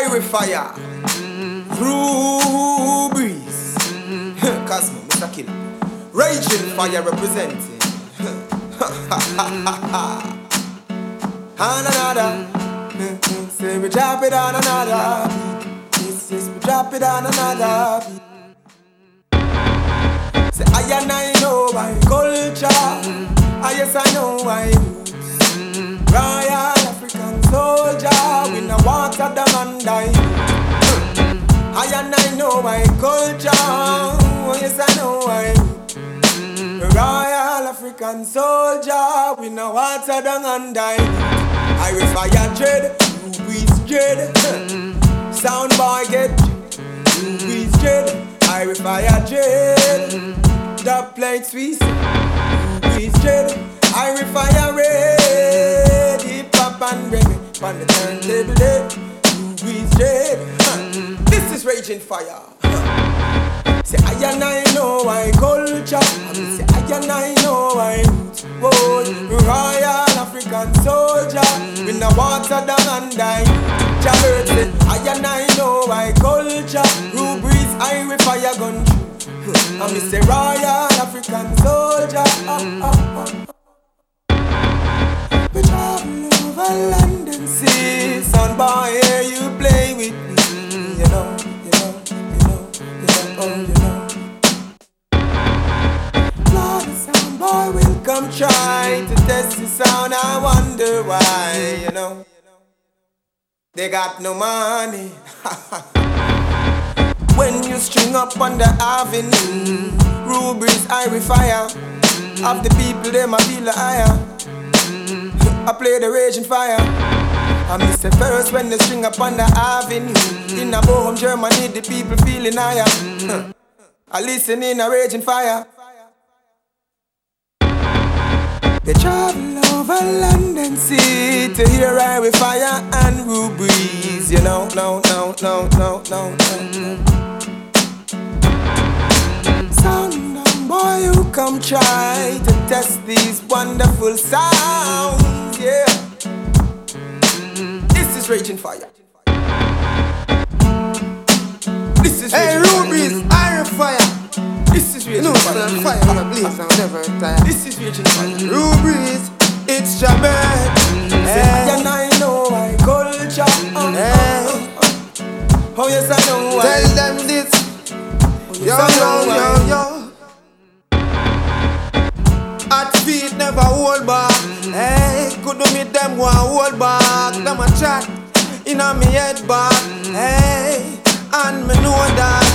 Irie Fire, Ruhr Breeze, Cosmo, Mr. Killer, Raging Fyah representing. and another, say we drop it on another. This is we drop it on another. Say I and I know my culture, I yes I know my roots. Royal African soldier, we no water them and die. I and I know my culture, oh yes I know roots. Royal African soldier, we no water them and die. I will fire dread, Ruby's dread. Sound boy get Ruby's dread. I will fire dread. The plate sweet, fire. Say I and I know culture. I mean, say I and I know roots. Whoa, Royal African soldier. We no water down and die. Jared say I and I know my culture. Rubies, I will fire gun. I mean, say Royal African soldier. Ah, ah. Boy will come try to test the sound. I wonder why, you know. They got no money. when you string up on the avenue, rubies, I fire. Of the people, them I feel the higher. I play the Raging Fyah. I miss the first when they string up on the avenue. In a Bochum, Germany, the people feeling higher. I listen in a Raging Fyah. They travel over land and sea to hear I with fire and rubies. You know, no, no, no, no, no, no. Sound down, boy, you come try to test these wonderful sounds. Yeah. This is Raging Fyah. This is Raging Fyah. Raging know, fire. sir, fire on a blaze and never tire. This is Raging Fyah. Rubies, it's Jah Bert. Hey, and I know my culture. Uh. Oh yes, I know. I, tell them this. oh, yes, Yo, yo, yo, yo. Hot feet never hold back. Hey, could do me them go and hold back. Them a chat in a me head back. Hey, and me know that.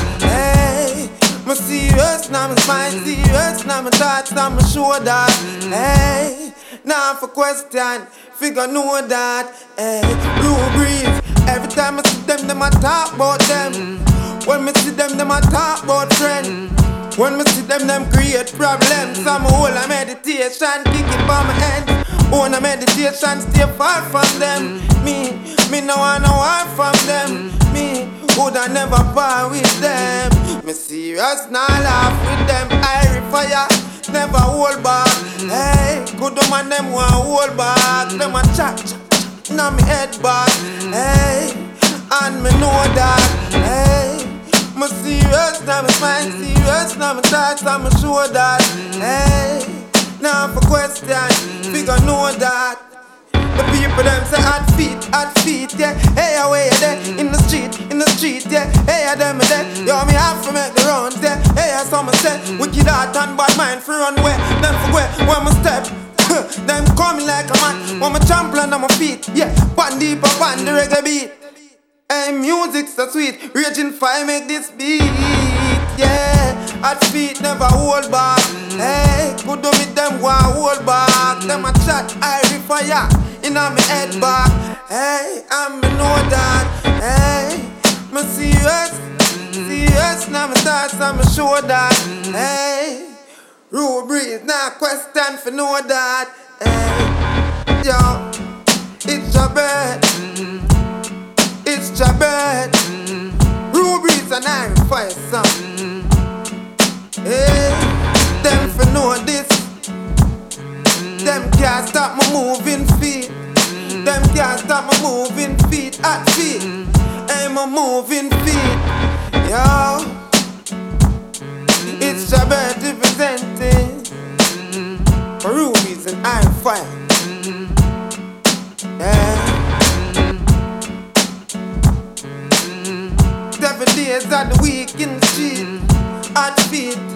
Serious now, me smile serious now, me thoughts now, me show that. Hey, now for question, figure know that. Hey, Ruhr Breeze. Every time I see them, them a talk about them. When me see them, them a talk about friend. When me see them, them create problems. I'm whole a meditation, kick it on my hand. Own a meditation, stay far from them. Me, me no want no war from them. Me, woulda never part with them. Me serious, not laugh with them. I fire, never hold back. Hey, good man, them want hold back. Them a chat, now me head back. Hey, and me know that. Hey. Me serious, now me smile serious, now me thoughts, now me sure that. Hey, now for question, figure know that. The people them say hot feet, hot feet, yeah. Hey, away there in the street, in the street, yeah. Hey, I them there, yo me have to make the rounds, yeah. Hey, I saw say, wicked heart and bad mind for run away. Them for where, when me step. them coming like a man, when me champion on my feet, yeah. One deep up on the reggae beat. Hey, music's so sweet, Raging Fyah make this beat, yeah. Hot feet never hold back. Hey, good to meet them and hold back. Them a chat, I fire on me head back. Hey, and me know that. Hey, me serious, serious. Now me thoughts, now me show that. Hey, Ruhr Breeze, now question for know that. Hey, yo, it's Jah Bert. It's Jah Bert. Rubies and Irie Fire son. Hey, them for know this. Them can't stop my moving feet. Can't stop my moving feet. Hot feet. my moving feet. Yo, it's Jah Bert representing Ruhr Breeze and Irie Fire. Yeah. Seven days of the week in the street, at feet.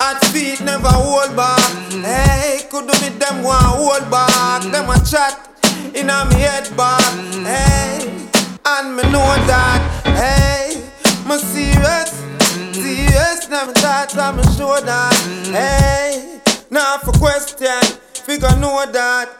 At feet never hold back. Hey, could do me them one hold back. Them a chat in a me head back. Hey, and me know that. Hey, me serious, serious. Never thought I'm sure that. Hey, now for question, figure know that.